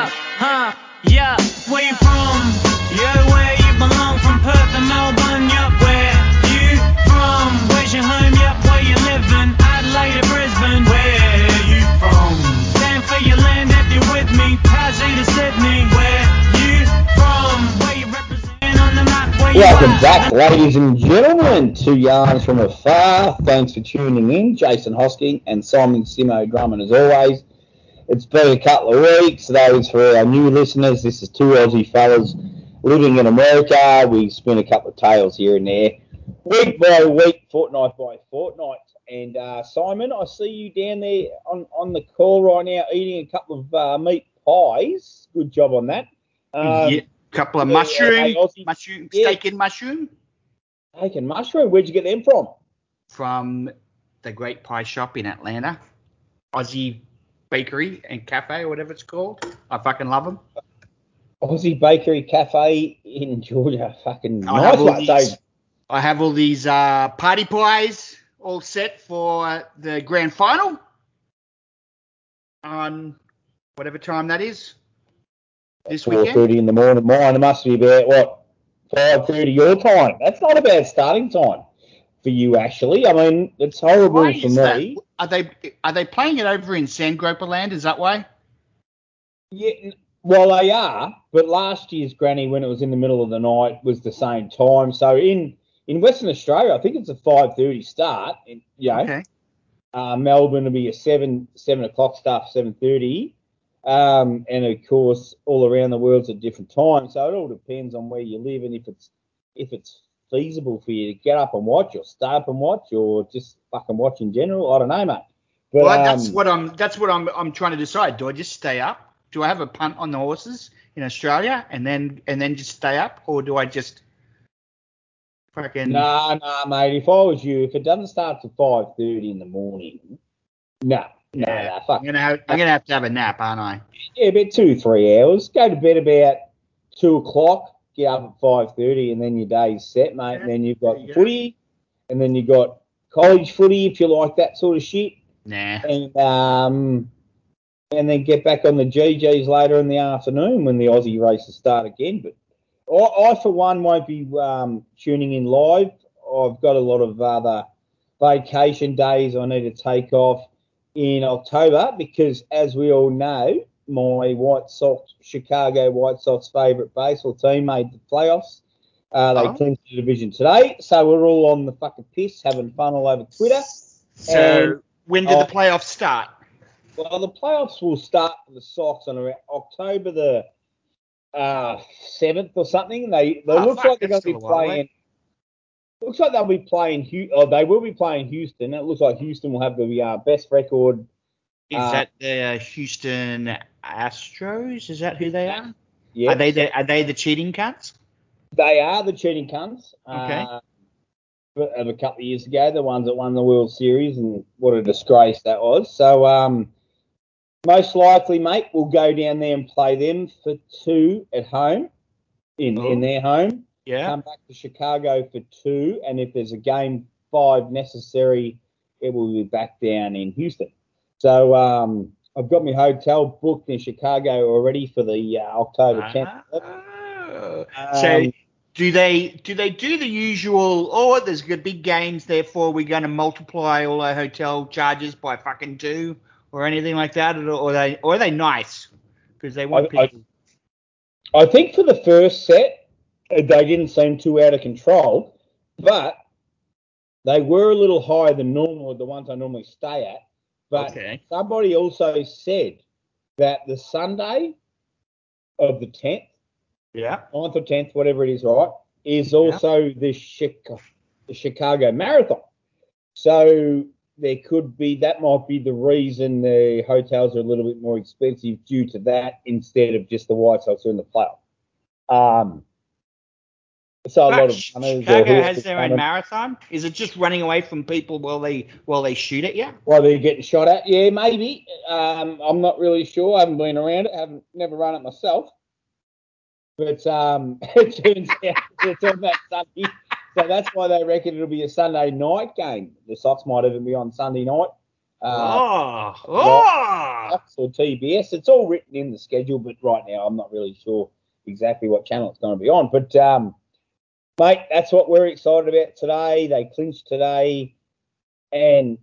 Yeah, huh, yeah. Where you from? Yeah, where you belong from Perth Melbourne. Yup, where you from? Where's your home? Yup, where you living? Adelaide Brisbane. Where you from? Stand for your land if you're with me. Tassie to Sydney. Where you from? Where you represent on the map? Where you Welcome back, ladies and gentlemen, to Yarns from Afar. Thanks for tuning in. Jason Hosking and Simon Simo Drummond, as always. It's been a couple of weeks. Those for our new listeners, this is two Aussie fellas living in America. We spin a couple of tales here and there, week by week, fortnight by fortnight. And uh, Simon, I see you down there on, on the call right now eating a couple of uh, meat pies. Good job on that. Um, yeah, couple of yeah, mushroom, Aussie- mushroom, yeah. steak and mushroom Steak and mushroom. Where'd you get them from? from the Great Pie Shop in Atlanta, Aussie Bakery and Cafe or whatever it's called. I fucking love them. Aussie Bakery Cafe in Georgia. Fucking I nice have all. These, I have all these uh, party pies all set for the grand final on whatever time that is this four weekend. thirty in the morning. Mine must be about what five thirty your time. That's not a bad starting time for you, actually. I mean, it's horrible Why for me. that? Are they are they playing it over in Sandgroper Land? Is that why? Yeah, well, they are, but last year's granny, when it was in the middle of the night, was the same time. So in in Western Australia, I think it's a five thirty start. And, you know, Okay. uh, Melbourne will be a seven seven o'clock start, seven thirty, um, and of course all around the world's at different times. So it all depends on where you live and if it's if it's feasible for you to get up and watch, or stay up and watch, or just fucking watch in general. I don't know, mate. But, well, that's um, what I'm. That's what I'm. I'm trying to decide. Do I just stay up? Do I have a punt on the horses in Australia and then and then just stay up, or do I just fucking? Nah, nah, mate. If I was you, if it doesn't start till five thirty in the morning, no, nah, Yeah. nah, fuck. I'm gonna have. I'm gonna have to have a nap, aren't I? Yeah, about two, three hours. Go to bed about two o'clock. Get up at five thirty, and then your day's set, mate. Yeah, and then you've got there you go. footy, and then you've got college footy if you like that sort of shit, Nah. and um, and then get back on the GGs later in the afternoon when the Aussie races start again. But I, I for one, won't be um, tuning in live. I've got a lot of other vacation days I need to take off in October because, as we all know, my White Sox, Chicago White Sox favourite baseball team made the playoffs. Uh, they Oh. clinched the division today, so we're all on the fucking piss, having fun all over Twitter. So And- when did oh. the playoffs start? Well, the playoffs will start for the Sox on around October the uh, seventh or something. They they Oh, look fuck, like they're going to be playing. Looks like they'll be playing. Oh, they will be playing Houston. It looks like Houston will have the uh, best record. Is Uh, that the Houston Astros? Is that who they are? Yeah, Are they the Are they the cheating cunts? They are the cheating cunts. Okay. Uh, of a couple of years ago, the ones that won the World Series, and what a disgrace that was. So, um, most likely, mate, we'll go down there and play them for two at home, in Oh. in their home. Yeah. Come back to Chicago for two, and if there's a game five necessary, it will be back down in Houston. So, um, I've got my hotel booked in Chicago already for the uh, October 10th. Oh. so Um, do they do they do the usual? Oh, there's good big games, therefore we're going to multiply all our hotel charges by fucking two, or anything like that, or, or they or are they nice because they want I- I- people? I think for the first set, uh, they didn't seem too out of control, but they were a little higher than normal, the ones I normally stay at. But okay. somebody also said that the Sunday of the 10th, Yeah. 9th or 10th, whatever it is, right, is also the, Chica- the Chicago Marathon. So there could be, that might be the reason the hotels are a little bit more expensive due to that instead of just the White Sox in the playoff. Um, so a lot of But runners or Chicago has their own marathon. Is it just running away from people while they while they shoot at you? While they're getting shot at, yeah, maybe. Um, I'm not really sure. I haven't been around it. I haven't never run it myself. But um, it turns out it's on that Sunday, so that's why they reckon it'll be a Sunday night game. The Sox might even be on Sunday night. Uh, oh, oh. Or TBS. It's all written in the schedule, but right now I'm not really sure exactly what channel it's going to be on. But um, mate, that's what we're excited about today. They clinched today, and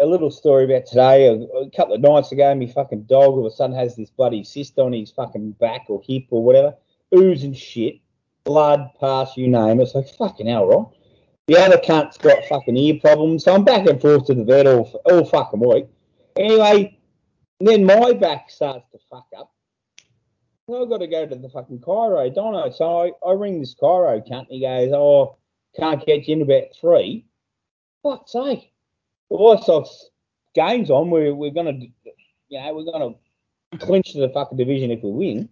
a little story about today. A, couple of nights ago, my fucking dog all of a sudden has this bloody cyst on his fucking back or hip or whatever, oozing shit, blood, pus, you name it. It's like fucking hell, right? The other cunt's got fucking ear problems, so I'm back and forth to the vet all, all fucking week. Anyway, then my back starts to fuck up. I've got to go to the fucking chiro, don't I? So I, I ring this chiro he goes, Oh, can't get you in about three. Fuck's sake. The Sox game's on. We're, we're going to, you know, we're going to clinch the fucking division if we win.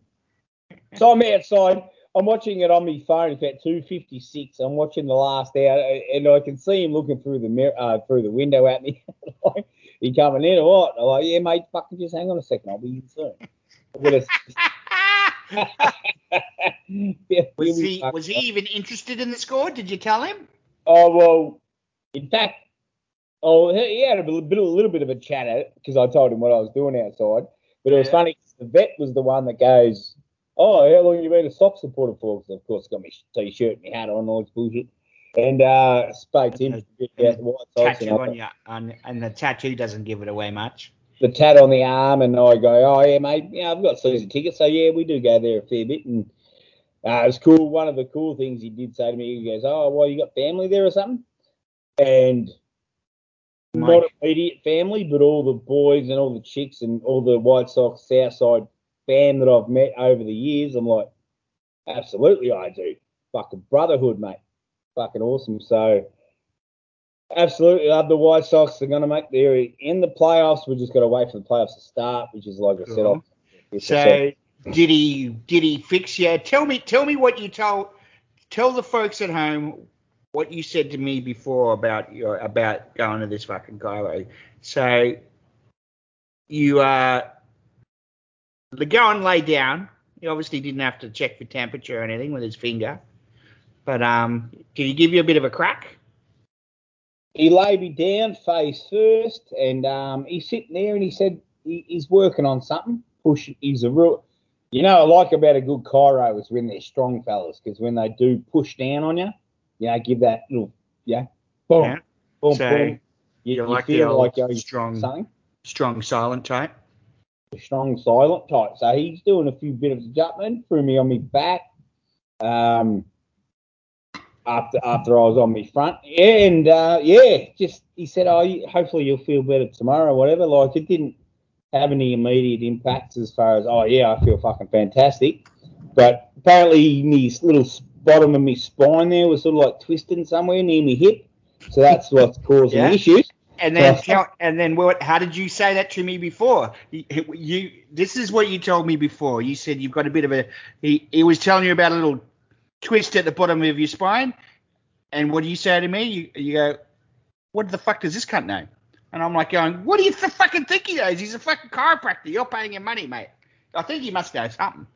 So I'm outside. I'm watching it on my phone. It's about 2:56. I'm watching the last hour, and I can see him looking through the mirror, uh, through the window at me. he coming in or what? I'm like, yeah, mate, fucking just hang on a second. I'll be in soon. I'm gonna- Yeah, was he was he even interested in the score? Did you tell him? Oh well, in fact, oh he he had a little bit, a little bit of a chat because I told him what I was doing outside. But it was Yeah. funny. 'cause The vet was the one that goes, "Oh, how long have you been a Sox supporter for?" 'Cause of course, got my t-shirt, and my hat on, all this bullshit. And uh, spoke to him And a bit about the White Tattoo on you, on, and the tattoo doesn't give it away much. The tat on the arm, and I go, "Oh yeah, mate, yeah, I've got season tickets, so yeah, we do go there a fair bit." And uh, it was cool. One of the cool things he did say to me, he goes, "Oh, well, you got family there or something?" And not immediate family, but all the boys and all the chicks and all the White Sox Southside fan that I've met over the years, I'm like, absolutely, I do. Fucking brotherhood, mate. Fucking awesome. So, absolutely love the White Sox. They're going to make their in the playoffs. We've just got to wait for the playoffs to start, which is like I said. Cool. I'll- So did he did he fix you? Tell me tell me what you told tell the folks at home what you said to me before about your about going to this fucking chiro. So you uh the go and lay down. He obviously didn't have to check for temperature or anything with his finger. But um can he give you a bit of a crack? He laid me down face first, and um, he's sitting there, and he said he, he's working on something. Pushing, he's a real. You know, I like about a good chiro is when they're strong fellas, because when they do push down on you, you know, give that little, yeah, boom, Yeah. boom, So, boom. You, you like the feel old like you're strong- something, Strong silent type. strong, silent type. So he's doing a few bit of adjustment, threw me on my back. Um, after after I was on my front. And uh, yeah, just he said, "Oh, you- hopefully you'll feel better tomorrow, or whatever." Like it didn't have any immediate impacts as far as, "Oh yeah, I feel fucking fantastic." But apparently, my little bottom of my spine there was sort of like twisting somewhere near my hip, so that's what's causing Yeah. issues. And then, So- tell, and then what? How did you say that to me before? You, you, this is what you told me before. You said you've got a bit of a. He, he was telling you about a little twist at the bottom of your spine, and what do you say to me? You, you go, "What the fuck does this cunt know?" And I'm like going, "What do you fucking think he knows? He's a fucking chiropractor. You're paying him money, mate. I think he must know something.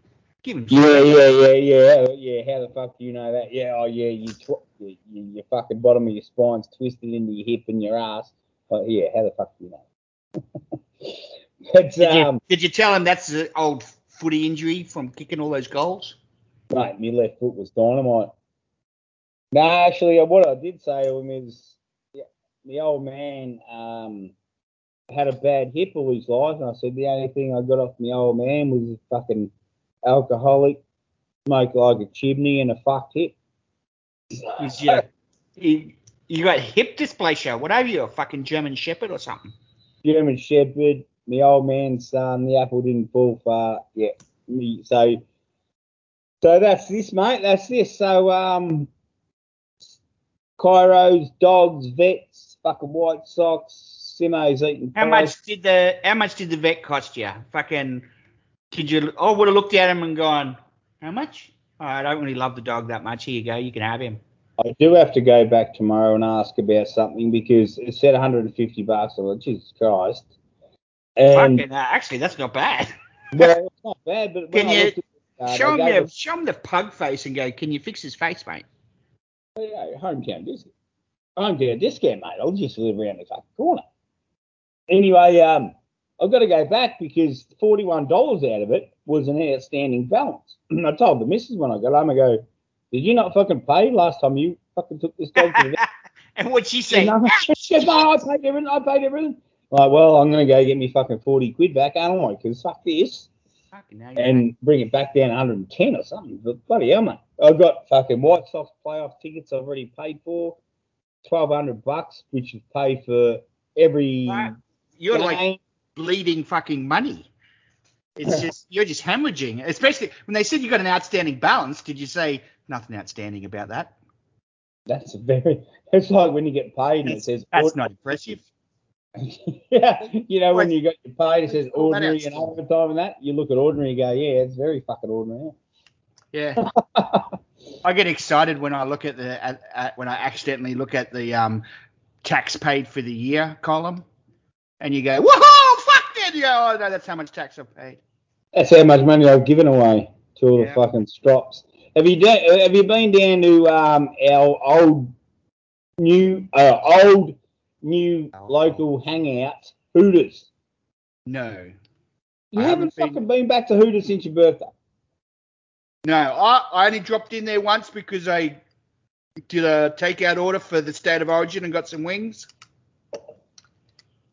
Give him." Yeah, yeah, yeah, yeah, yeah. How the fuck do you know that? Yeah, oh yeah, you, tw- you, you your fucking bottom of your spine's twisted into your hip and your ass. Oh, yeah, how the fuck do you know? but Did you, um, did you tell him that's an old footy injury from kicking all those goals? Mate, my left foot was dynamite. No, actually, uh, what I did say to him is, yeah, the old man um had a bad hip all his life, and I said the only thing I got off my old man was a fucking alcoholic, smoke like a chimney, and a fucked hip. Is you, you, you got hip dysplasia. What are you, a fucking German Shepherd or something? German Shepherd, my old man's son, the apple didn't fall far. Yeah. So so that's this, mate. That's this. So um chiros, dogs, vets, fucking White Sox, Simo's eating How pies. much did the how much did the vet cost you? Fucking, did you? I would have looked at him and gone, how much? Oh, I don't really love the dog that much. Here you go, you can have him. I do have to go back tomorrow and ask about something because it said 150 bucks. I'm like, Jesus Christ. And Fucking, uh, actually, that's not bad. well, it's not bad, but when Can you the card, show him your, show him the pug face and go, can you fix his face, mate? Yeah, hometown discount. Hometown discount, mate. I'll just live around the fucking corner. Anyway, um, I've got to go back because forty-one dollars out of it was an outstanding balance. And I told the missus when I got home, I go, "Did you not fucking pay last time you fucking took this dog to the vet?" and what'd she say? She said, no, I paid everything. I paid everything. Like, well, I'm going to go get me fucking 40 quid back, aren't I? Because fuck this. Fucking hell, yeah. And bring it back down 110 or something. But bloody hell, mate. I've got fucking White Sox playoff tickets I've already paid for. 1200 bucks, which is paid for every Right. You're like bleeding fucking money. It's just you're just hemorrhaging. Especially when they said you got an outstanding balance. Did you say nothing outstanding about that? That's a very. It's like when you get paid and it says. that's not impressive. yeah, you know when you get your paid, it says ordinary and overtime and that. You look at ordinary, and go, yeah, it's very fucking ordinary. Yeah. I get excited when I look at the at, at, when I accidentally look at the um, tax paid for the year column, and you go, "Whoa, fuck that!" You go, "Oh no, that's how much tax I've paid." That's how much money I've given away to all Yeah. the fucking strops. Have you done, have you been down to um, our old new uh, old new Oh. local hangout Hooters? No, You haven't, haven't been- fucking been back to Hooters since your birthday. no, I, I only dropped in there once because I did a takeout order for the state of origin and got some wings,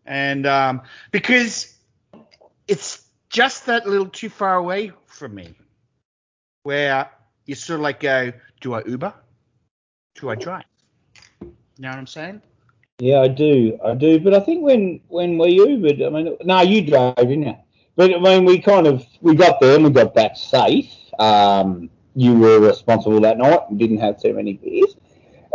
and um, because it's just that little too far away from me, where you sort of like go, do I Uber? Do I drive? You know what I'm saying? Yeah, I do, I do. But I think when when we Ubered, I mean, no, you drove, didn't you? But I mean, we kind of we got there and we got back safe. Um, you were responsible that night and didn't have too many beers.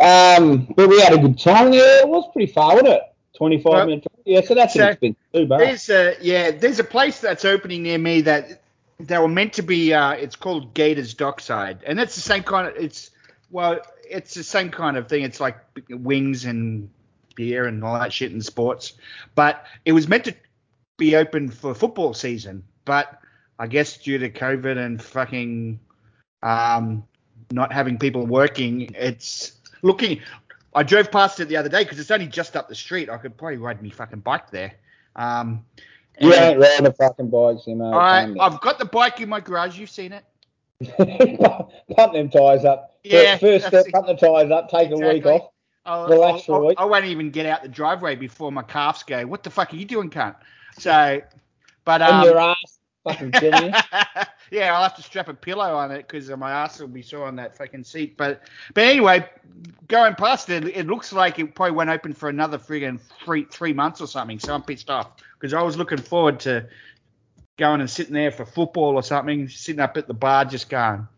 Um, but we had a good time. Yeah, it was pretty far, wasn't it? Twenty five Well, minutes. Yeah, so that's so an expensive Uber. There's a yeah, there's a place that's opening near me that they were meant to be. Uh, it's called Gators Dockside, and that's the same kind of. It's well, it's the same kind of thing. It's like wings and beer and all that shit and sports, but it was meant to be open for football season, but I guess due to COVID and fucking um, not having people working, it's looking. I drove past it the other day because it's only just up the street. I could probably ride my fucking bike there. Um, you ain't riding a fucking bike, Simo. I, I've got the bike in my garage. You've seen it. pump them tyres up. Yeah, First step, pump the tyres up, take a week off. I'll, Relax for a I'll-. I won't even get out the driveway before my calves go. What the fuck are you doing, cunt? So, but um, your ass fucking you. yeah, I'll have to strap a pillow on it because my ass will be sore on that fucking seat. But but anyway, going past it, it looks like it probably won't open for another friggin' three three months or something. So I'm pissed off because I was looking forward to going and sitting there for football or something, sitting up at the bar just going.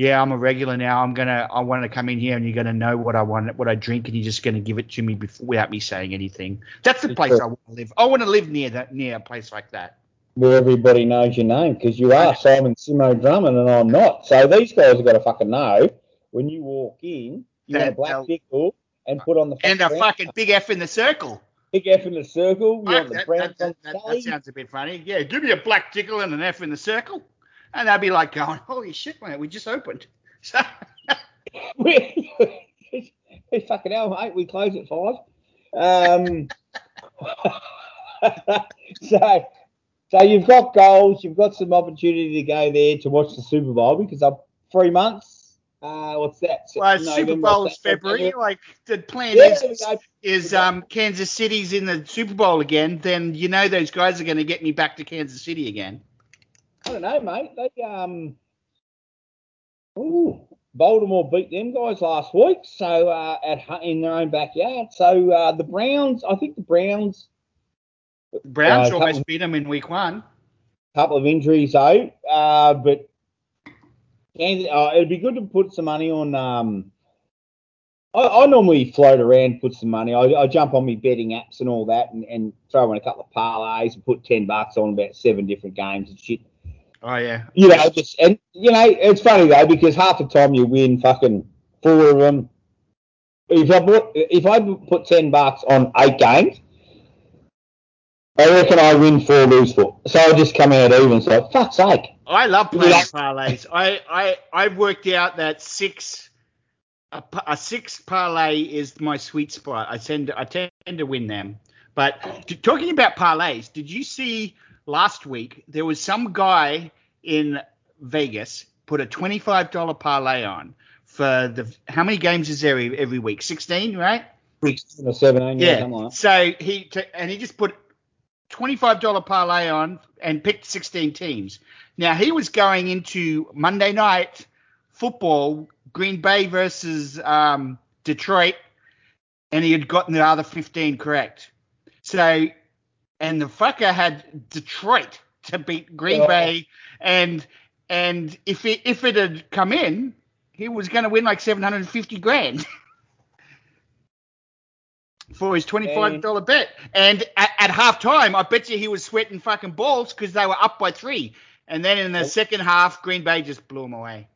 Yeah, I'm a regular now. I'm gonna. I want to come in here, and you're gonna know what I want, what I drink, and you're just gonna give it to me before, without me saying anything. That's the place I want to live. I want to live near that, near a place like that. where everybody knows your name because you are Simon Simo Drummond and I'm not. So these guys have got to fucking know when you walk in, you want a black pickle and put on the And a brown- fucking big F in the circle. big F in the circle. You want the that, brown that, that, that, that sounds a bit funny. Yeah, give me a black tickle and an F in the circle. And they'll be like going, holy shit, man, we just opened. So, we fucking hell, mate. We close at five. Um, so, so you've got goals. You've got some opportunity to go there to watch the Super Bowl because I'm three months. Uh, what's that? well, Super Bowl is October, February. Like, the plan Yeah, is, is um, Kansas City's in the Super Bowl again. Then you know those guys are going to get me back to Kansas City again. I don't know, mate. They um, ooh, Baltimore beat them guys last week, so uh, at in their own backyard. So uh, the Browns, I think the Browns, Browns Uh, almost beat them in week one. couple of injuries though, uh, but Kansas, uh, it'd be good to put some money on. Um, I, I normally float around, put some money. I, I jump on my betting apps and all that, and, and throw in a couple of parlays and put ten bucks on about seven different games and shit. Oh, yeah. you know, just and you know, it's funny though because half the time you win fucking four of them. If I put if I put ten bucks on eight games, I reckon I win four, lose four. So I just come out even. So fuck's sake. I love playing parlays. I, I I've worked out that six a, a six parlay is my sweet spot. I tend I tend to win them, But talking about parlays, did you see last week there was some guy in Vegas put a twenty-five dollar parlay on for the how many games is there every week? Sixteen, right? Sixteen or seventeen, yeah, Yeah. like. So he t- and he just put twenty-five dollar parlay on and picked sixteen teams. Now he was going into Monday night football, Green Bay versus um, Detroit, and he had gotten the other fifteen correct. So, and the fucker had Detroit to beat Green Oh. Bay, and and if it if it had come in, he was going to win like seven hundred and fifty grand. For his twenty-five dollar bet, and at, at halftime, I bet you he was sweating fucking balls because they were up by three. And then in the second half, Green Bay just blew him away.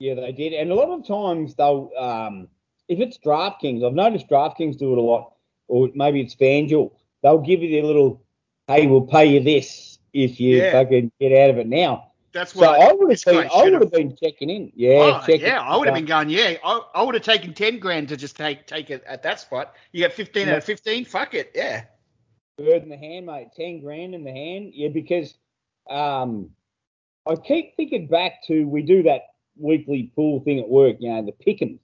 Yeah, they did. And a lot of times they'll, um, if it's DraftKings, I've noticed DraftKings do it a lot, or maybe it's FanDuel. They'll give you their little, hey, we'll pay you this if you Yeah. fucking get out of it now. That's So why I would have been, I would have been checking in. Yeah, Oh, checking. yeah, I would have been going. Yeah, I, I would have taken ten grand to just take take it at that spot. You get fifteen out of fifteen. Fuck it. Yeah. bird in the hand, mate. Ten grand in the hand. Yeah, because um, I keep thinking back to we do that weekly pool thing at work, you know, the picking.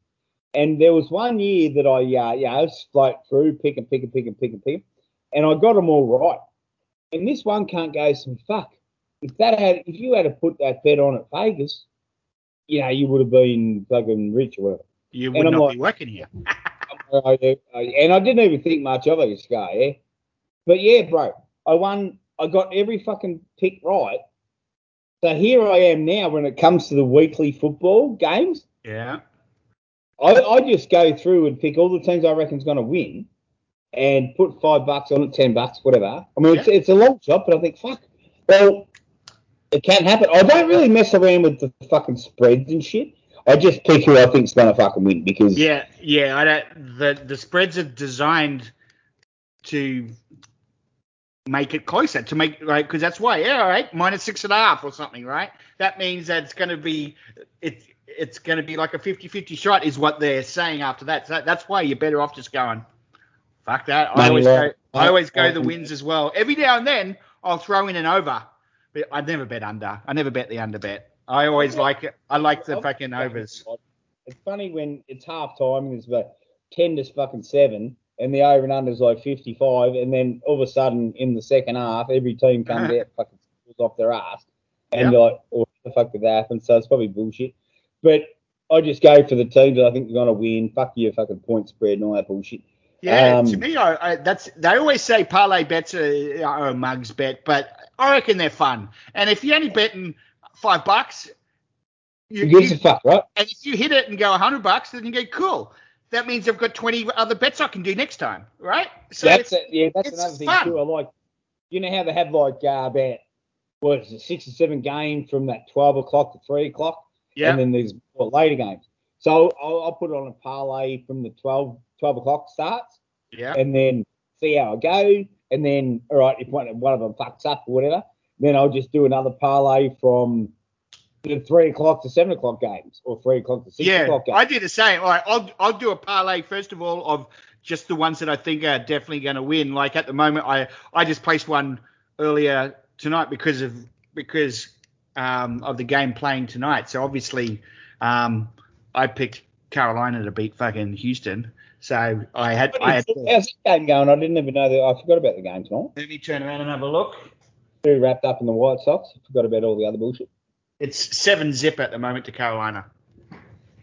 And there was one year that I, uh, yeah, I just float through, pick and pick and pick and pick and pick, and I got them all right. And this one can't go some fuck. If that had, if you had to put that bet on at Vegas, you know, you would have been fucking rich or whatever. You would not like- be working here. And I didn't even think much of it, this guy, yeah. But yeah, bro, I won. I got every fucking pick right. So here I am now when it comes to the weekly football games. Yeah. I, I just go through and pick all the teams I reckon's going to win, and put five bucks on it, ten bucks, whatever. I mean, it's, it's a long shot, but I think fuck. Well, it can't happen. I don't really mess around with the fucking spreads and shit. I just pick who I think's to fucking win because Yeah, yeah. I don't. The the spreads are designed to make it closer to make like because that's why yeah all right minus six and a half or something right that means that it's going to be it's it's going to be like a 50-50 shot is what they're saying after that so that's why you're better off just going fuck that i Money always go i always go the wins as well every now and then i'll throw in an over but i never bet under i never bet the under bet i always like it i like the fucking overs It's funny when it's half time and it's about ten to fucking seven, and the over and under is like fifty five, and then all of a sudden in the second half, every team comes uh-huh. out fucking falls off their ass, and Yeah. you're like, oh, what the fuck did that happen? So it's probably bullshit. But I just go for the teams that I think are gonna win. Fuck your fucking point spread and all that bullshit. Yeah, Um, to me, I, I, that's they always say parlay bets are, are a mugs bet, but I reckon they're fun. And if you're only betting five bucks, you, gives you- a fuck, right? and if you hit it and go a hundred bucks, then you go cool. That means I've got twenty other bets I can do next time, right? So that's it. Yeah, that's another thing fun. too. I like, you know how they have like uh, about what is it, six or seven games from that twelve o'clock to three o'clock. yeah, And then there's later games. So I'll, I'll put it on a parlay from the 12, 12 o'clock starts yeah, and then see how I go. And then, all right, if one, one of them fucks up or whatever, then I'll just do another parlay from the three o'clock to seven o'clock games or three o'clock to six yeah. o'clock games. I do the same. All right, I'll I'll do a parlay first of all of just the ones that I think are definitely going to win. Like at the moment, I I just placed one earlier tonight because of because um, of the game playing tonight. So obviously, um, I picked Carolina to beat fucking Houston. So I had I had. How's that game going? I didn't even know that. I forgot about the game tonight. Let me turn around and have a look. Too wrapped up in the White Sox. I forgot about all the other bullshit. It's seven zip at the moment to Carolina.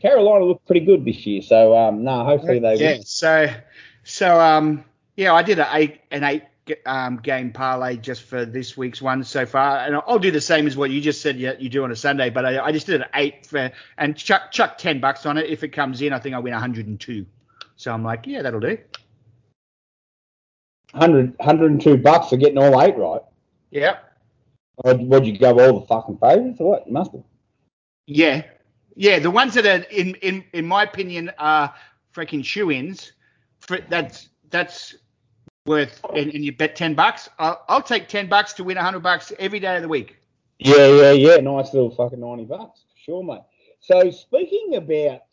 Carolina looked pretty good this year, so um, no, hopefully they yeah. will. So, so um, yeah, I did an eight an eight um game parlay just for this week's one so far, and I'll do the same as what you just said you, you do on a Sunday. But I, I just did an eight for and chuck chuck ten bucks on it. If it comes in, I think I win 102. So I'm like, yeah, that'll do. 100, 102 bucks for getting all eight right. Yeah. Or would you go all the fucking favourites or what? You must have. Yeah, yeah. The ones that are in in in my opinion are freaking shoe-ins. That's that's worth and, and you bet ten bucks. I'll, I'll take ten bucks to win hundred bucks every day of the week. Yeah, yeah, yeah. Nice little fucking 90 bucks. For sure, mate. So speaking about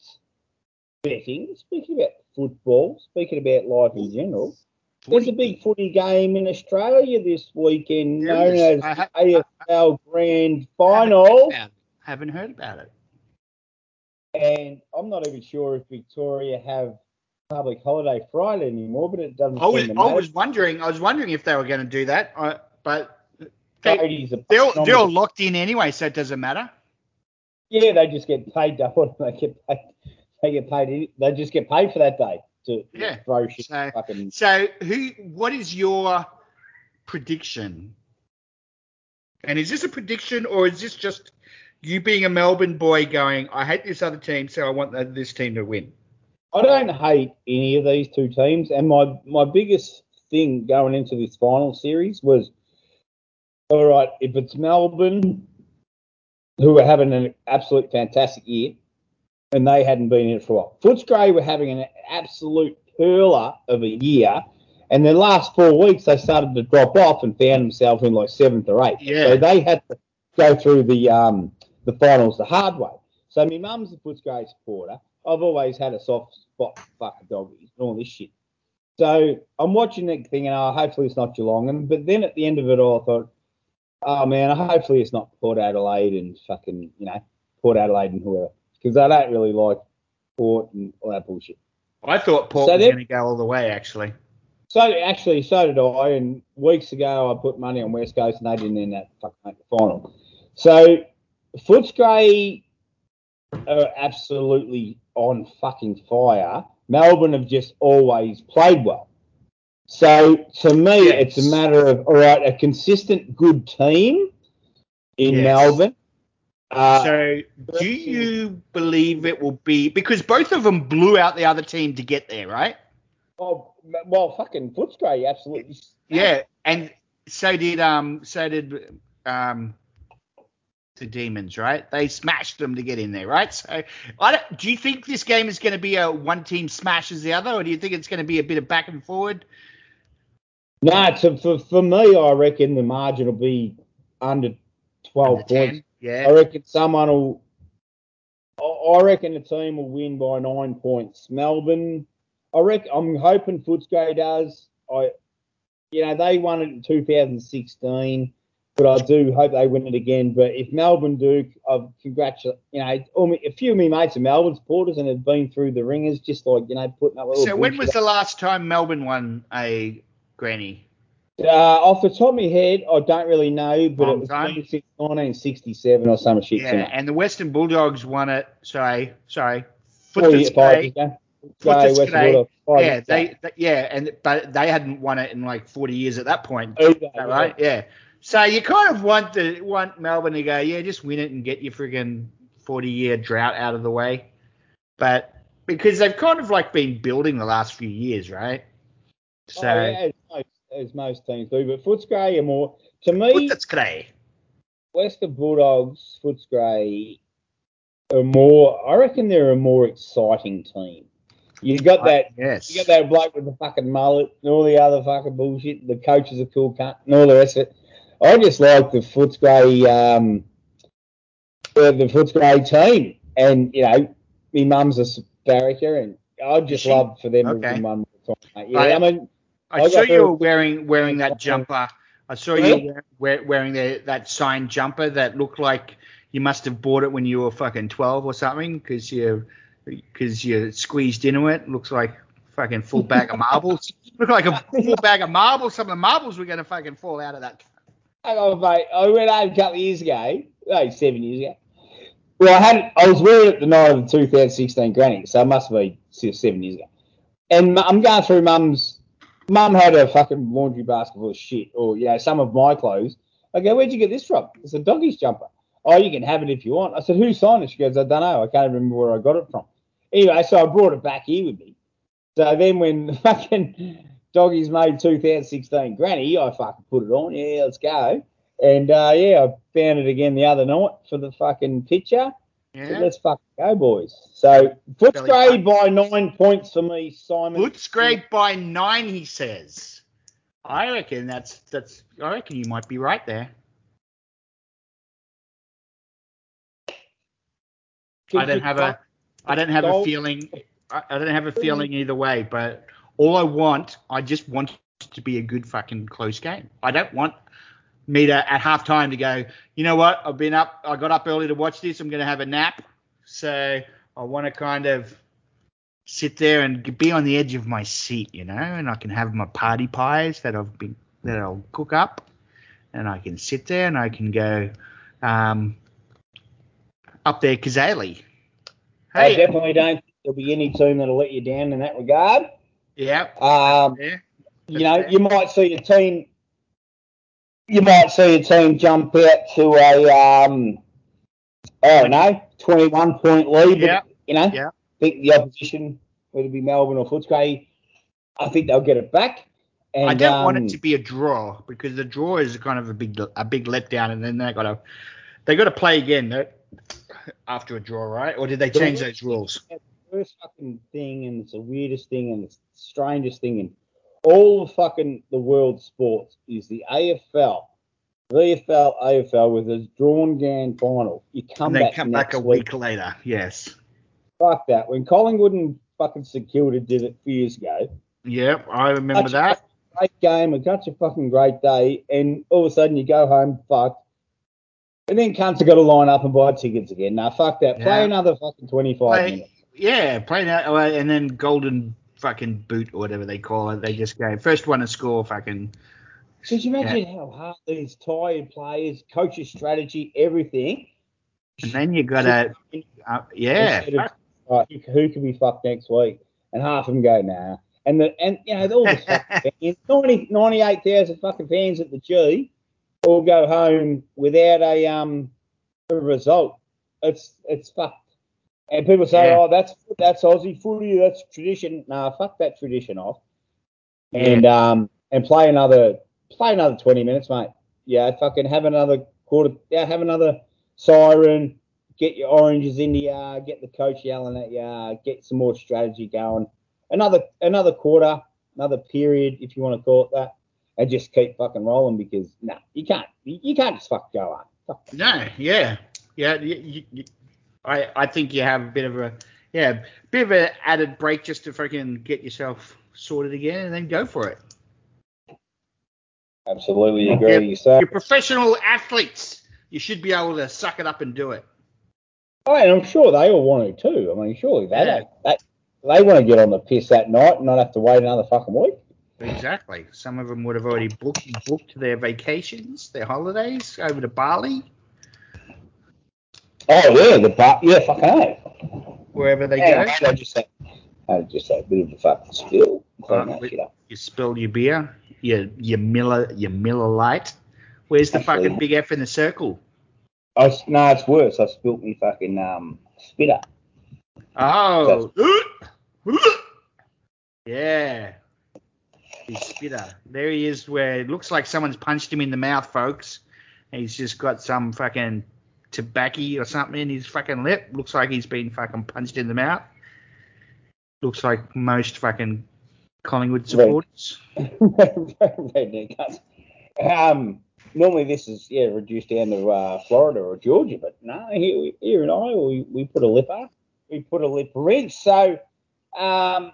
betting, speaking about football, speaking about life in general, There's a big footy game in Australia this weekend There known is. as I ha- AFL Grand Haven't Final. heard about. Haven't heard about it. And I'm not even sure if Victoria have public holiday Friday anymore, but it doesn't I was, seem to I was wondering. I was wondering if they were going to do that, uh, but they, they're, all, they're all locked in anyway, so it doesn't matter. Yeah, they just get paid double. They get paid. They get paid. They just get paid for that day to Yeah. throw shit. So- fucking. So, who? What is your prediction? And is this a prediction, or is this just you being a Melbourne boy going, "I hate this other team, so I want this team to win"? I don't hate any of these two teams, and my my biggest thing going into this final series was, all right, if it's Melbourne, who are having an absolute fantastic year, and they hadn't been in it for a while. Footscray were having an absolute hurler of a year, and the last four weeks they started to drop off and found themselves in like seventh or eighth. Yeah. So they had to go through the um the finals the hard way. So my mum's a Footscray supporter. I've always had a soft spot for fucking doggies and all this shit. So I'm watching that thing and oh, hopefully it's not Geelong. And but then at the end of it all, I thought, oh man, hopefully it's not Port Adelaide and fucking you know Port Adelaide and whoever because I don't really like Port and all that bullshit. I thought Port So was going to go all the way, actually. So actually, so did I. And weeks ago, I put money on West Coast, and they didn't end that fucking make the final. So Footscray are absolutely on fucking fire. Melbourne have just always played well. So to me, Yes. it's a matter of all right, a consistent good team in Yes. Melbourne. Uh, so, do you believe it will be because both of them blew out the other team to get there, right? well, well, fucking Footscray absolutely. Yeah, and so did um, so did um, the Demons, right? They smashed them to get in there, right? So, I don't, do you think this game is going to be a one team smashes the other, or do you think it's going to be a bit of back and forward? No, to, for for me, I reckon the margin will be under twelve Under 10? points. Yeah. I reckon someone will. I reckon the team will win by nine points. Melbourne, I reckon. I'm hoping Footscray does. I, you know, they won it in 2016, but I do hope they win it again. But if Melbourne do, I've congratulate. You know, a few of my mates are Melbourne supporters and have been through the ringers, just like you know, putting up. So when was bullshit. the last time Melbourne won a granny? Uh, off the top of my head, I don't really know, but Long it was time? been since 1967 or some shit. Yeah, and the Western Bulldogs won it. Sorry, sorry. Four years, five years ago. Go, Western Footscray. Bulldogs, five Yeah, they, they yeah, and but they hadn't won it in like 40 years at that point. Is that right? Yeah. So you kind of want the want Melbourne to go, yeah, just win it and get your friggin' 40 year drought out of the way. But because they've kind of like been building the last few years, right? So Oh, yeah, most, as most teams do. But Footscray are more, to me, Footscray. Western Bulldogs, Footscray are more, I reckon they're a more exciting team. You got that. Yes. You got that bloke with the fucking mullet and all the other fucking bullshit. The coach is a cool cunt and all the rest of it. I just like the Footscray, um, the, the Footscray team. And, you know, my mum's a Sparriker and I'd just love for them Okay. to win one more time. Yeah, Right. I mean, I I saw you were wearing wearing that jumper. I saw you Really? wear- wear, wearing the, that signed jumper that looked like you must have bought it when you were fucking 12 or something because you because you squeezed into it. Looks like fucking full bag of marbles. Look like a full bag of marbles. Some of the marbles were gonna fucking fall out of that. Hang on, mate. I went home a couple of years ago, no, seven years ago. Well, I had I was wearing it the night of the 2016 granny, so it must be seven years ago. And I'm going through mum's. Mum had a fucking laundry basket full of shit, or you know, some of my clothes. I go, where'd you get this from? It's a doggy's jumper. Oh, you can have it if you want. I said, who signed it? She goes, I don't know. I can't remember where I got it from. Anyway, so I brought it back here with me. So then when fucking doggies made 2016 granny, I fucking put it on. Yeah, let's go. And uh, yeah, I found it again the other night for the fucking picture. So Yeah. let's fucking go, boys. So Footscray by nine points for me, Simon. Footscray by nine, he says. I reckon that's that's. I reckon you might be right there. I don't have a I don't have a feeling I, I don't have a feeling either way, but all I want, I just want to be a good fucking close game. I don't want me to at half time to go, you know what, I've been up, I got up early to watch this, I'm going to have a nap. So I want to kind of sit there and be on the edge of my seat, you know, and I can have my party pies that I've been, that I'll cook up and I can sit there and I can go, um, up there, Kazali. I definitely don't think there'll be any team that'll let you down in that regard. Yeah. Um, Yeah. you know, fair. you might see a team, you might see a team jump out to a, um, I don't know, 21 point lead. but, Yeah. You know, Yeah. I think the opposition, whether it be Melbourne or Footscray, I think they'll get it back. And, I don't want um, it to be a draw because the draw is kind of a big a big letdown, and then they got to they got to play again after a draw, right? Or did they change those rules? the worst fucking thing, and it's the weirdest thing, and it's the strangest thing in all fucking the world sports is the AFL, VFL, AFL with a drawn game final. You come And back come back a week. week later. Yes. Fuck that. When Collingwood and fucking St Kilda did it years ago, Yep, I remember that. great game, and such a fucking great day, and all of a sudden you go home fucked. And then cunts have got to line up and buy tickets again. Now fuck that. Play Yeah. another fucking 25 Play, minutes. yeah, play that uh, and then golden fucking boot or whatever they call it. They just go first one to score, fucking. Could you imagine how hard these tired players, coaches' strategy, everything? And then you gotta, uh, yeah. Of, right, who, can we fuck next week? And half of them go, nah. And the and you know all the fucking fans, 90, 98,000 fucking fans at the G, all go home without a um a result. It's it's fucked. And people say, Yeah. oh, that's that's Aussie footy, that's tradition. Nah, fuck that tradition off. Yeah. And um and play another play another twenty minutes, mate. Yeah, fucking have another quarter. Yeah, have another siren. Get your oranges in the yard. Get the coach yelling at you. Get some more strategy going. Another another quarter, another period, if you want to call it that, and just keep fucking rolling because no, you can't. You, can't just fuck go on. Fuck. No, yeah, yeah. You, you, you, I I think you have a bit of a yeah, bit of an added break just to freaking get yourself sorted again, and then go for it. Absolutely agree. So, You're professional athletes. You should be able to suck it up and do it. oh, and I'm sure they all want to too. I mean, surely they Yeah. They, they want to get on the piss that night and not have to wait another fucking week. Exactly. Some of them would have already booked booked their vacations, their holidays over to Bali, Oh yeah, the bar. Yeah, fucking hell. wherever they Yeah, go. I just had, I just had a bit of a fucking spill. Clean that but- shit up. You spilled your beer, your your Miller your Miller Lite. Where's the Actually- fucking big F in the circle? I s no, it's worse. I spilt me fucking um spitter. Oh, yeah. His spitter. There he is, where it looks like someone's punched him in the mouth, folks. He's just got some fucking tobacco or something in his fucking lip. Looks like he's been fucking punched in the mouth. Looks like most fucking Collingwood supporters. Redneck. Um, normally this is yeah reduced down to uh, Florida or Georgia, but no, here, here in Iowa we, we put a lip up, we put a lip rinse. So um,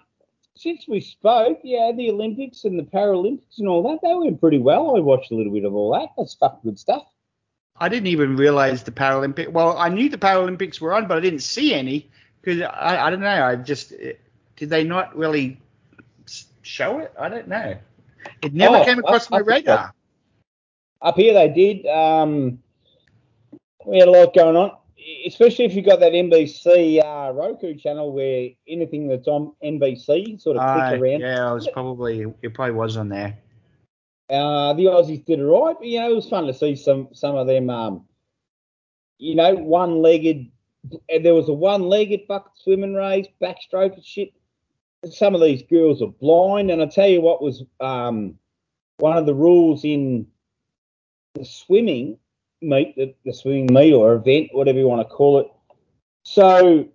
since we spoke, yeah, the Olympics and the Paralympics and all that, they went pretty well. I watched a little bit of all that. That's fucking good stuff. I didn't even realize the Paralympic. Well, I knew the Paralympics were on, but I didn't see any because I, I don't know. I just did they not really show it? I don't know. It never Oh, came across my radar. Up here they did. Um, we had a lot going on, especially if you've got that NBC uh, Roku channel where anything that's on NBC sort of Uh, click around. yeah, I was probably it probably was on there. Uh, the Aussies did it right, but you know it was fun to see some some of them. Um, you know, one-legged. There was a one-legged fucking swimming race, backstroke and shit. Some of these girls are blind, and I tell you what was um, one of the rules in the swimming meet, the, the swimming meet or event, whatever you want to call it. So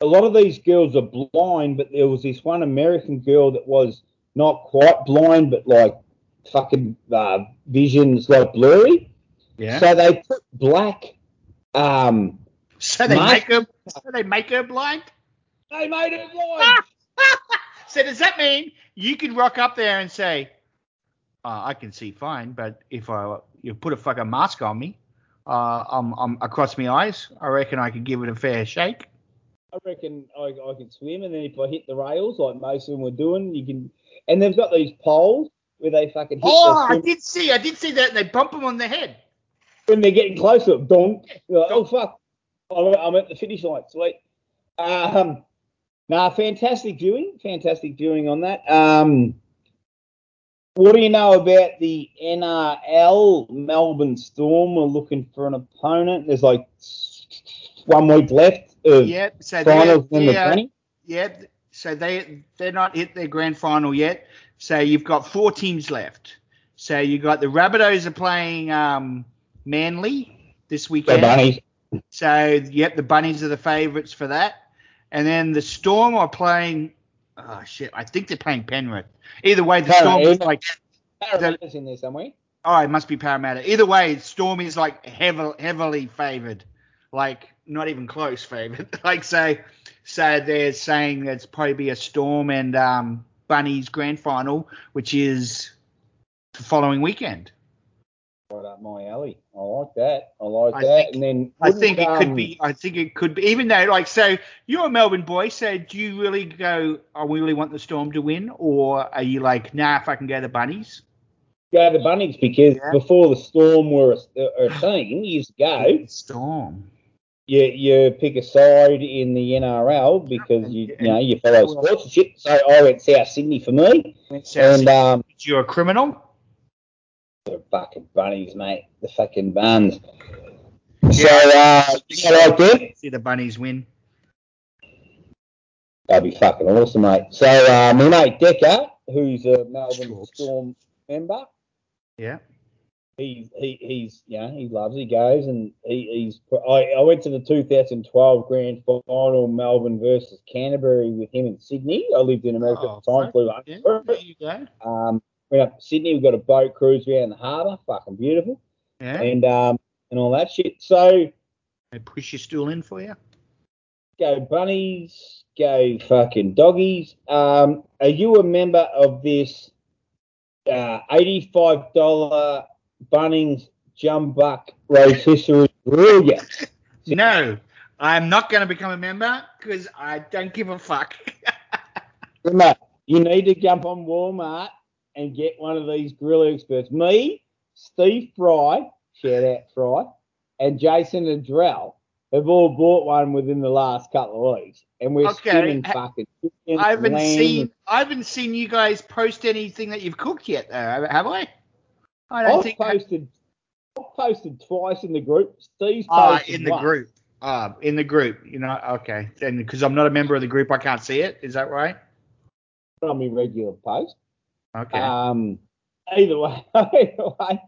a lot of these girls are blind, but there was this one American girl that was not quite blind, but like fucking uh, vision's like blurry. Yeah. So they put black. Um, So they make her. So they make her blind. they made her blind. so does that mean you could rock up there and say, uh, I can see fine, but if I you put a fucking mask on me, uh, I'm, I'm across my eyes, I reckon I could give it a fair shake. I reckon I, I can swim, and then if I hit the rails like most of them were doing, you can. And they've got these poles where they fucking hit Oh, the I did see, I did see that. and They bump them on the head. when they're getting closer. Donk. Like, oh fuck! I'm, at the finish line. Sweet. Um, nah, fantastic viewing. Fantastic viewing on that. Um, what do you know about the NRL? Melbourne Storm are looking for an opponent. There's like one week left. Of Yep. So finals in the they're- 20. yeah. So they they're not hit their grand final yet. So you've got four teams left. So you've got the Rabbitohs are playing um, Manly this So weekend. bunnies. So yep, the bunnies are the favourites for that. And then the Storm are playing. Oh shit! I think they're playing Penrith. Either way, the No, Storm is like. Parramatta's in there somewhere. Oh, it must be Parramatta. Either way, Storm is like heavily heavily favoured, like not even close favoured. like so, so they're saying it's probably be a Storm and um, Bunnies grand final, which is the following weekend. Right up my alley. I like that. I like I that. think- and then I think it wouldn't, could um, be. I think it could be. Even though, like, so you're a Melbourne boy, so do you really go? I really want the Storm to win, or are you like, nah, if I can go the Bunnies? go the bunnies because Yeah. before the Storm were a, a team years ago, Storm. You you pick a side in the NRL because you you know you follow sports and. So I went South Sydney for me, and um, you're a criminal. the fucking bunnies, mate, the fucking buns. So uh, you like them? See the Bunnies win. That'd be fucking awesome, mate. So uh, my mate Decker, who's a Melbourne Storm member, Yeah. He, he he's yeah he loves he goes and he, he's I, I went to the 2012 grand final Melbourne versus Canterbury with him in Sydney. I lived in America oh, at the oh, time flew up yeah, there you go. Um went up to Sydney we got a boat cruise around the harbour fucking beautiful. Yeah. and um and all that shit. So they push your stool in for you? Go bunnies go fucking doggies. Um are you a member of this uh, $85 banning Jambak History Grill No, I'm not going to become a member because I don't give a fuck. Remember, you need to jump on Walmart and get one of these grill experts. Me, Steve Fry, shout out Fry, and Jason Adrell have all bought one within the last couple of weeks, and we're okay. skimming fucking. I haven't seen I haven't seen you guys post anything that you've cooked yet, though. Have I? I don't I've think. posted. I've posted twice in the group. Steve's Ah, posted in the once. group. Ah, in the group. You know, okay. Then because I'm not a member of the group, I can't see it. Is that right? on my regular post. Okay. Um, either way, either way.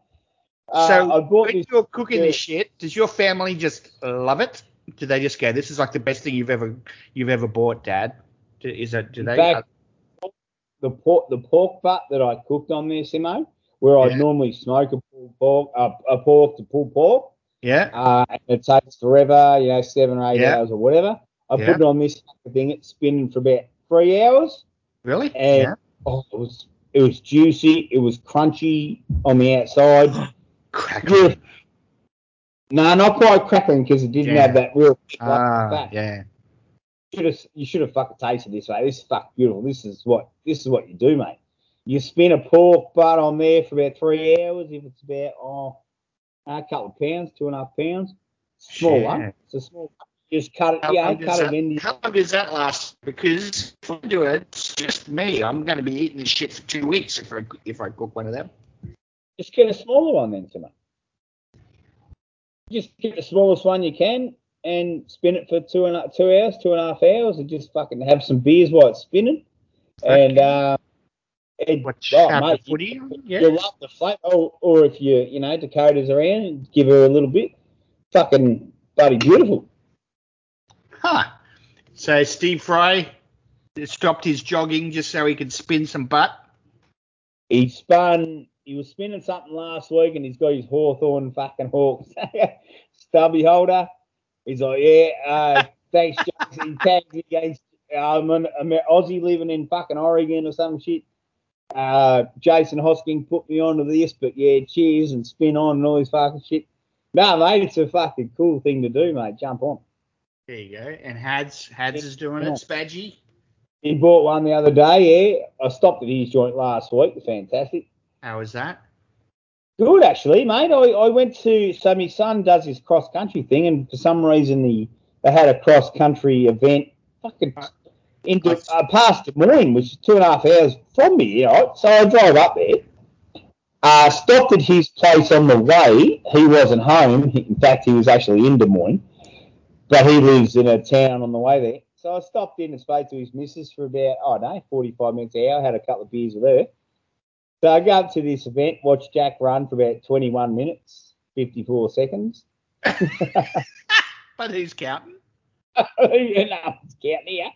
Uh, so I bought when this. you're cooking yeah. this shit, does your family just love it? Do they just go, "This is like the best thing you've ever you've ever bought, Dad"? Is that do In they? fact, the pork, the pork butt that I cooked on there, Simo, where Yeah. I'd normally smoke a pulled pork, uh, a pork to pull pork, yeah. uh, and it takes forever, you know, seven or eight Yeah. hours or whatever. I Yeah. put it on this thing, it's spinning for about three hours. Really? And yeah. oh, it was it was juicy, it was crunchy on the outside. Crack. Yeah. No, not quite crackling because it didn't have that real Ah, fat. yeah. Should have you should have fucking tasted this, mate. This is fucking beautiful. This is what this is what you do, mate. You spin a pork butt on there for about three hours. If it's about oh a couple of pounds, two and a half pounds, small Shit. one. It's a small. Just cut it, How, yeah, cut that, it in. how long does that last? Because if I do it, it's just me. I'm going to be eating this shit for two weeks if I if I cook one of them. Just get a smaller one then, Timmer. Just get the smallest one you can and spin it for two and a, two hours, two and a half hours, and just fucking have some beers while it's spinning. And uh, it, oh, mate, footy. Yeah. you'll love the flavour. Or, or if you, you know, Dakota's around, give her a little bit. Fucking bloody beautiful. Huh. So Steve Fry stopped his jogging just so he could spin some butt. He spun. He was spinning something last week, and he's got his Hawthorn fucking Hawks stubby holder. He's like, yeah, uh, thanks, Jason. He tags against. I'm an, I'm an Aussie living in fucking Oregon or some shit. Uh, Jason Hosking put me onto this, but yeah, cheers and spin on and all this fucking shit. No, mate, it's a fucking cool thing to do, mate. Jump on. There you go. And Hads Hads is doing it. Yeah. Spadgy. He bought one the other day, yeah. I stopped at his joint last week. Fantastic. How was that? Good, actually, mate. I, I went to, so my son does his cross country thing, and for some reason, the they had a cross country event fucking into uh, past Des Moines, which is two and a half hours from me, you know. So I drove up there, uh, stopped at his place on the way. He wasn't home. In fact, he was actually in Des Moines, but he lives in a town on the way there. So I stopped in and spoke to his missus for about, I don't know, 45 minutes an hour, had a couple of beers with her. So I go up to this event, watch Jack run for about 21 minutes, 54 seconds. But who's counting? you know, it's counting here.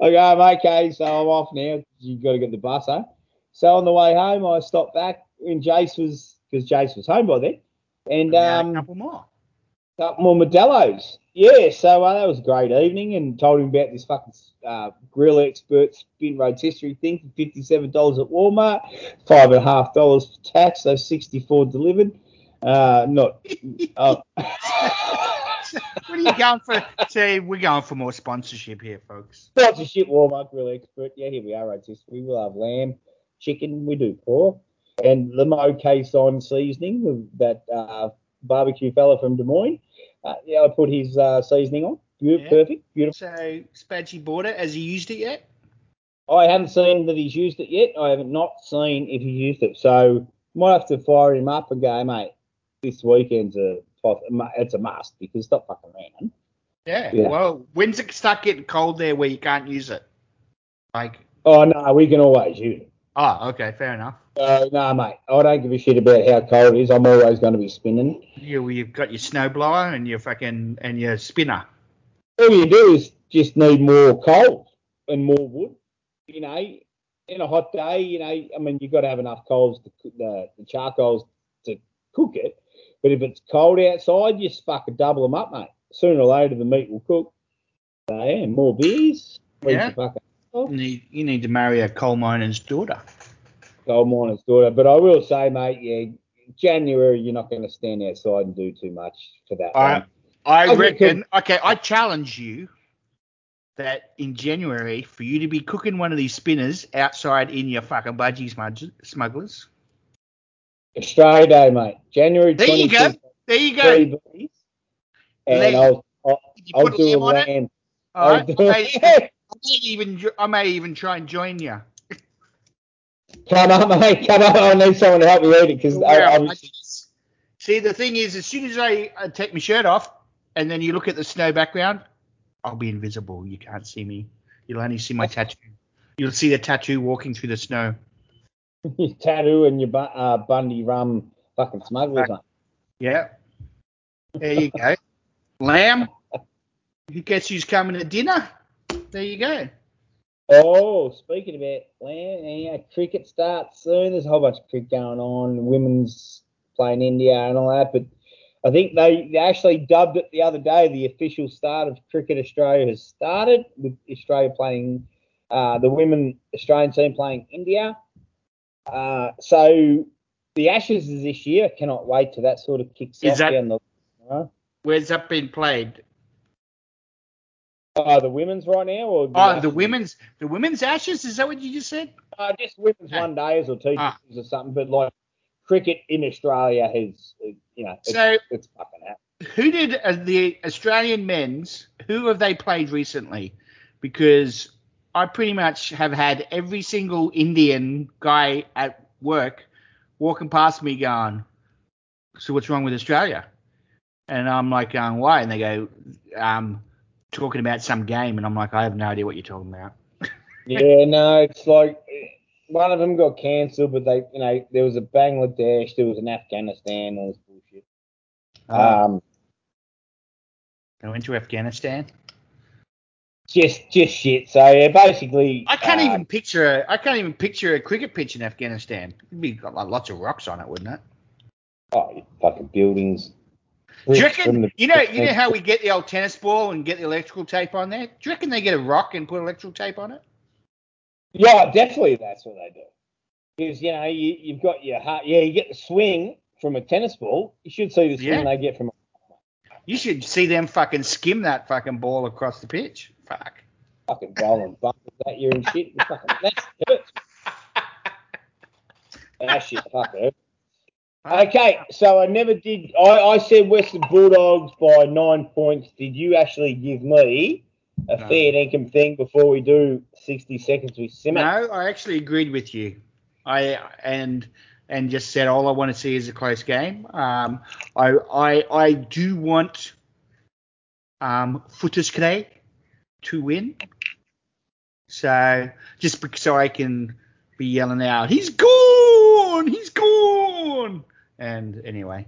I go, I'm okay, so I'm off now. You've got to get the bus home. So on the way home, I stopped back when Jace was, because Jace was home by then, and Yeah, a um, couple more. couple more Modelo's. Yeah, so uh, that was a great evening, and told him about this fucking uh, grill expert spin rotisserie thing for fifty-seven dollars at Walmart, five and a half dollars for tax, so sixty-four delivered. Uh, not. Oh. What are you going for? See, we're going for more sponsorship here, folks. Sponsorship Walmart Grill Expert. Yeah, here we are, rotisserie. We will have lamb, chicken, we do pork, and the Mo Cason seasoning, that uh, barbecue fella from Des Moines. Uh, yeah, I put his uh, seasoning on. Beautiful, Yeah. perfect, beautiful. So Spadgy bought it. Has he used it yet? I haven't seen that he's used it yet. I haven't not seen if he's used it. So might have to fire him up and go, mate. This weekend's a it's a must because it's not fucking raining. Yeah. Yeah. Well, when's it start getting cold there where you can't use it? Like, Oh no, we can always use it. oh, okay, fair enough. Uh, no, mate. I don't give a shit about how cold it is. I'm always going to be spinning. You, you've got your snowblower and your fucking and your spinner. all you do is just need more coals and more wood. You know, in a hot day, you know, I mean, you've got to have enough coals to cook the, the charcoals to cook it. But if it's cold outside, you just fucking double them up, mate. Sooner or later, the meat will cook. So, yeah, more beers. Yeah. you need, you need to marry a coal miner's daughter. gold miner's daughter. But I will say, mate, yeah, January, you're not going to stand outside and do too much for that. I-. I reckon. Okay, I challenge you that in January for you to be cooking one of these spinners outside in your fucking budgie smugglers. Australia Day, mate. January There you go. There you go. and. I'll, I'll, I'll do a lamb on it? lamb. I'll do I may. I may even I may even try and join you. Come on, mate. Come on. I need someone to help me eat it because I, I was, See, the thing is, as soon as I uh, take my shirt off and then you look at the snow background, I'll be invisible. You can't see me. You'll only see my tattoo. You'll see the tattoo walking through the snow. your tattoo and your uh, Bundy rum fucking smugglers. Yeah. There you go. Lamb. Who guess who's coming to dinner? There you go. Oh, speaking about land, yeah, cricket starts soon. There's a whole bunch of cricket going on. Women's playing India and all that, but I think they, they actually dubbed it the other day. The official start of Cricket Australia has started with Australia playing uh, the women Australian team playing India. Uh, so the Ashes is this year. Cannot wait till that sort of kicks Is that- down the. Uh, Where's that been played? oh, the women's right now, or Oh, the women's the women's ashes. Is that what you just said? Uh, just women's one days or two Ah. days or something, but like cricket in Australia has, you know, it's, So it's fucking happening. who did uh, the Australian men's? Who have they played recently? Because I pretty much have had every single Indian guy at work walking past me going, "So what's wrong with Australia?" And I'm like, going, "Why?" And they go, um, talking about some game, and I'm like, "I have no idea what you're talking about." Yeah, no, it's like one of them got cancelled, but they, you know, there was a Bangladesh, there was an Afghanistan, all this bullshit. Um, I went to Afghanistan. Just, just shit. So yeah, basically, I can't uh, even picture. I can't even picture a cricket pitch in Afghanistan. It'd be got like lots of rocks on it, wouldn't it? Oh, fucking buildings. Do you reckon, the- you know, you know how we get the old tennis ball and get the electrical tape on there? Do you reckon they get a rock and put electrical tape on it? Yeah, definitely, that's what they do. Because you know you, you've got your heart. Yeah, you get the swing from a tennis ball. You should see the swing Yeah. they get from. You should see them fucking skim that fucking ball across the pitch. Fuck. fucking bumpers that year and shit. It fucking, that shit fucking hurts. Okay, so I never did. I, I said Western Bulldogs by nine points. Did you actually give me a No. fair income thing before we do 60 seconds with Simmer? No, I actually agreed with you. I and and just said all I want to see is a close game. Um, I I I do want um Footscray to win. So just so I can be yelling out, he's gone, he's gone. And anyway,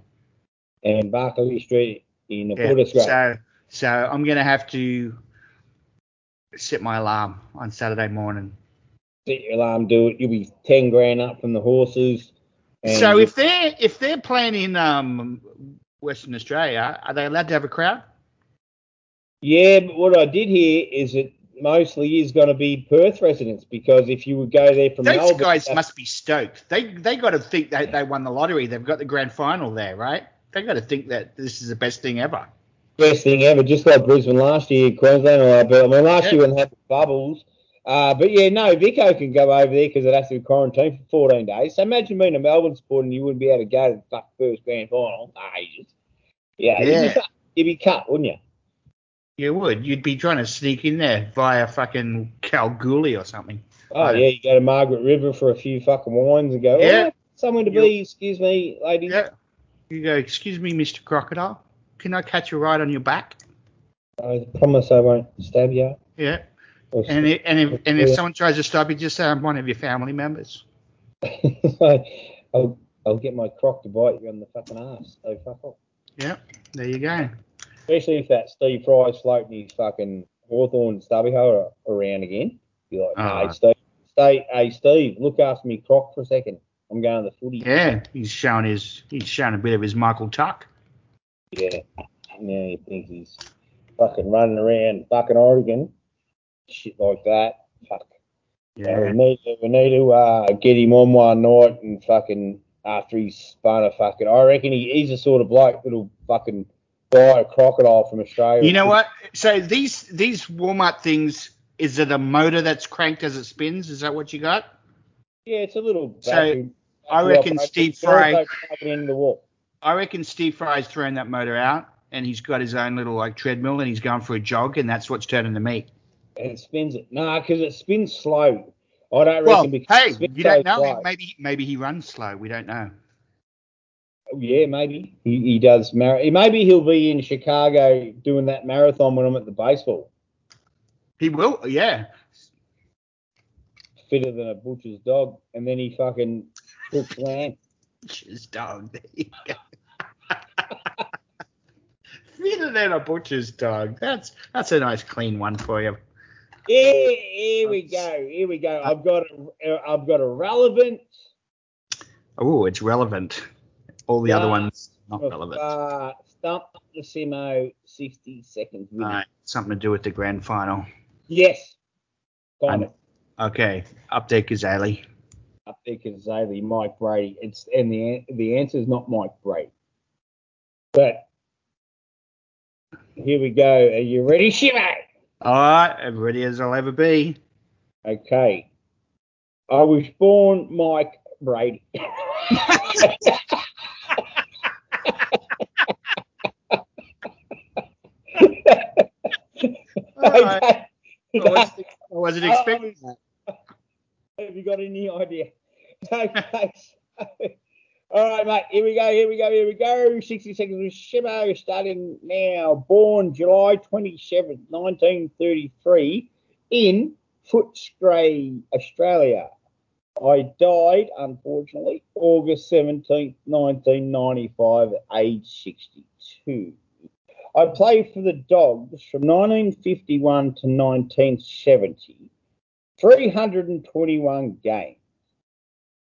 And Barkly Street in the yeah, so so I'm gonna have to set my alarm on Saturday morning. Set your alarm, do it. You'll be 10 grand up from the horses. And So if they're if they're playing in um Western Australia, are they allowed to have a crowd? Yeah, but what I did hear is it mostly is going to be Perth residents because if you would go there from Those Melbourne, guys must be stoked. They they got to think that they won the lottery. They've got the grand final there, right? They got to think that this is the best thing ever. best thing ever, just like Brisbane last year, Queensland. Or, I mean, last Yeah. year when they had the bubbles. Uh, but yeah, no, Vico can go over there because it has to be quarantined for 14 days. So imagine being a Melbourne supporter and you wouldn't be able to go to the first grand final. Ages. Yeah, You'd, Yeah. be cut, you'd be cut, wouldn't you? You would. You'd be trying to sneak in there via fucking Kalgoorlie or something. Oh, yeah, you go to Margaret River for a few fucking wines and go, Yeah. oh, somewhere to You- be, excuse me, ladies. Yeah. You go, excuse me, Mr. Crocodile. Can I catch a ride on your back? I promise I won't stab you. Yeah. And if, and if and if Yeah. someone tries to stop you, just say I'm one of your family members. I'll, I'll get my croc to bite you on the fucking ass. So fuck off. Yeah. There you go. Especially if that Steve Fry's floating his fucking Hawthorn stubby hole around again. Be like, Ah. hey, Steve, stay, hey, Steve, look after me croc for a second. I'm going to the footy. Yeah. He's showing his he's showing a bit of his Michael Tuck. Yeah. Now he thinks he's fucking running around fucking Oregon. Shit like that. Fuck. Yeah, we need to, we need to uh, get him on one night and fucking after he's spun a fucking. I reckon he, he's the sort of bloke that'll fucking buy a crocodile from Australia. You know what? So these these warm up things, is it a motor that's cranked as it spins? Is that what you got? Yeah, it's a little. So, I reckon. Steve Fry- the wall. I reckon Steve Fry's thrown that motor out and he's got his own little like treadmill and he's going for a jog and that's what's turning the meat. And spins it. Nah, because it spins slow. I don't Well, reckon because hey, you don't know. slow. Maybe maybe he runs slow. We don't know. Oh, yeah, maybe he, he does. Mar- maybe he'll be in Chicago doing that marathon when I'm at the baseball. He will. Yeah. Fitter than a butcher's dog, and then he fucking cooks lamb. His dog. There you go. Fitter than a butcher's dog. That's that's a nice clean one for you. Yeah, here we go. Here we go. I've got a, I've got a relevant. Oh, it's relevant. All the other ones not relevant. Uh, stump the Simo 60 seconds. something to do with the grand final. Yes. Of. Okay, Up There Cazaly. Up there because Mike Brady. It's and the the answer is not Mike Brady. But here we go. Are you ready, Shimo? All right, as ready as I'll ever be. Okay. I was born Mike Brady. Right. okay. I wasn't, I wasn't expecting that. Have you got any idea? Okay. All right, mate. Here we go. Here we go. Here we go. 60 seconds with Shimo starting now. Born July 27th, 1933 in Footscray, Australia. I died, unfortunately, August 17th, 1995, at age 62. I played for the Dogs from 1951 to 1970. 321 games,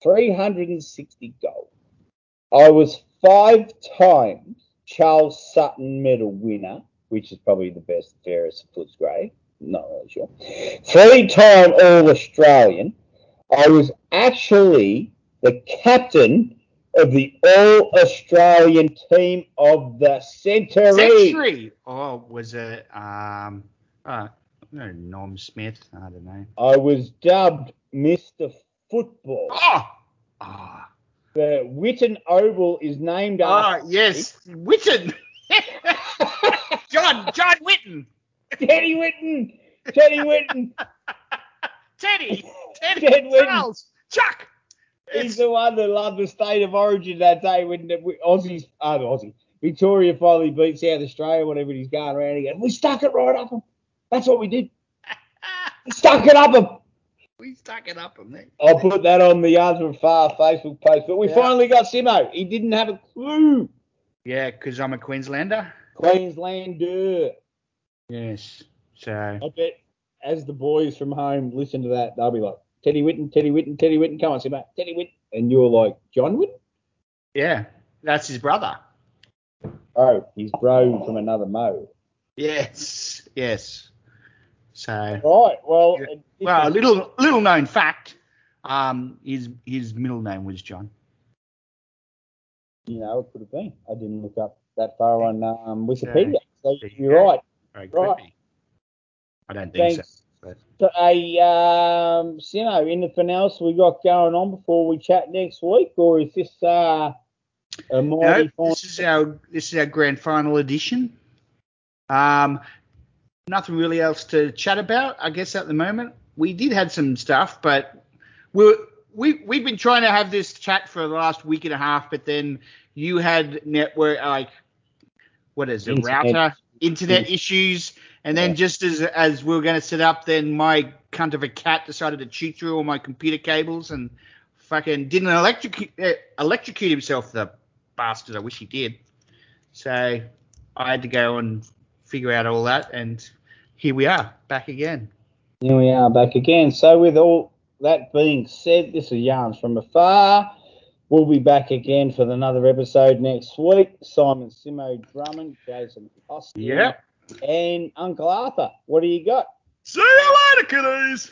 360 goals. I was five times Charles Sutton Medal winner, which is probably the best, fairest Footscray. Not really sure. Three time All Australian. I was actually the captain of the All Australian team of the century. Century. Oh, was it um uh no, Norm Smith? I don't know. I was dubbed Mr. Football. Oh, oh, The Whitten Oval is named oh after yes, Whitten. John John Whitten. Teddy Whitten. Teddy Whitten. Teddy. Teddy. Ted Whitten. Charles. Chuck. He's the one that loved the state of origin that day when the Aussies, uh, the Aussie, Victoria finally beat South Australia, whatever he's going around again. We stuck it right up them. That's what we did. Stuck it up them. We stuck it up him there. I'll put that on the from Far Facebook page. But we Yeah. finally got Simo. He didn't have a clue. Yeah, because I'm a Queenslander. Queenslander. Yes. So I bet as the boys from home listen to that, they'll be like, Teddy Whitten, Teddy Whitten, Teddy Whitten, come on, Simo, Teddy Whitten. And you're like, John Whitten? yeah, that's his brother. Oh, he's bro from another mode. Yes. Yes. So Right. Well, Yeah. well, a little little known fact. Um, his his middle name was John. you know, it could have been. I didn't look up that far on um, Wikipedia. So you you're go. right. Very Right. creepy. I don't think so. Thanks. but- So, a um, Simo, anything else we got going on before we chat next week, or is this uh, a No, mighty fine? this is our this is our grand final edition. Um, nothing really else to chat about, I guess, at the moment. We did have some stuff, but we we we've been trying to have this chat for the last week and a half, but then you had network like what is it, Internet. router, internet issues, and then Yeah. just as as we were going to set up, then my cunt of a cat decided to cheat through all my computer cables and fucking didn't electrocute uh, electrocute himself, the bastard. I wish he did. So I had to go and figure out all that, and here we are back again. Here we are back again. So, with all that being said, this is Yarns from Afar. We'll be back again for another episode next week. Simon Simo Drummond, Jason Austin, Yeah. and Uncle Arthur. What do you got? See you later, kiddies.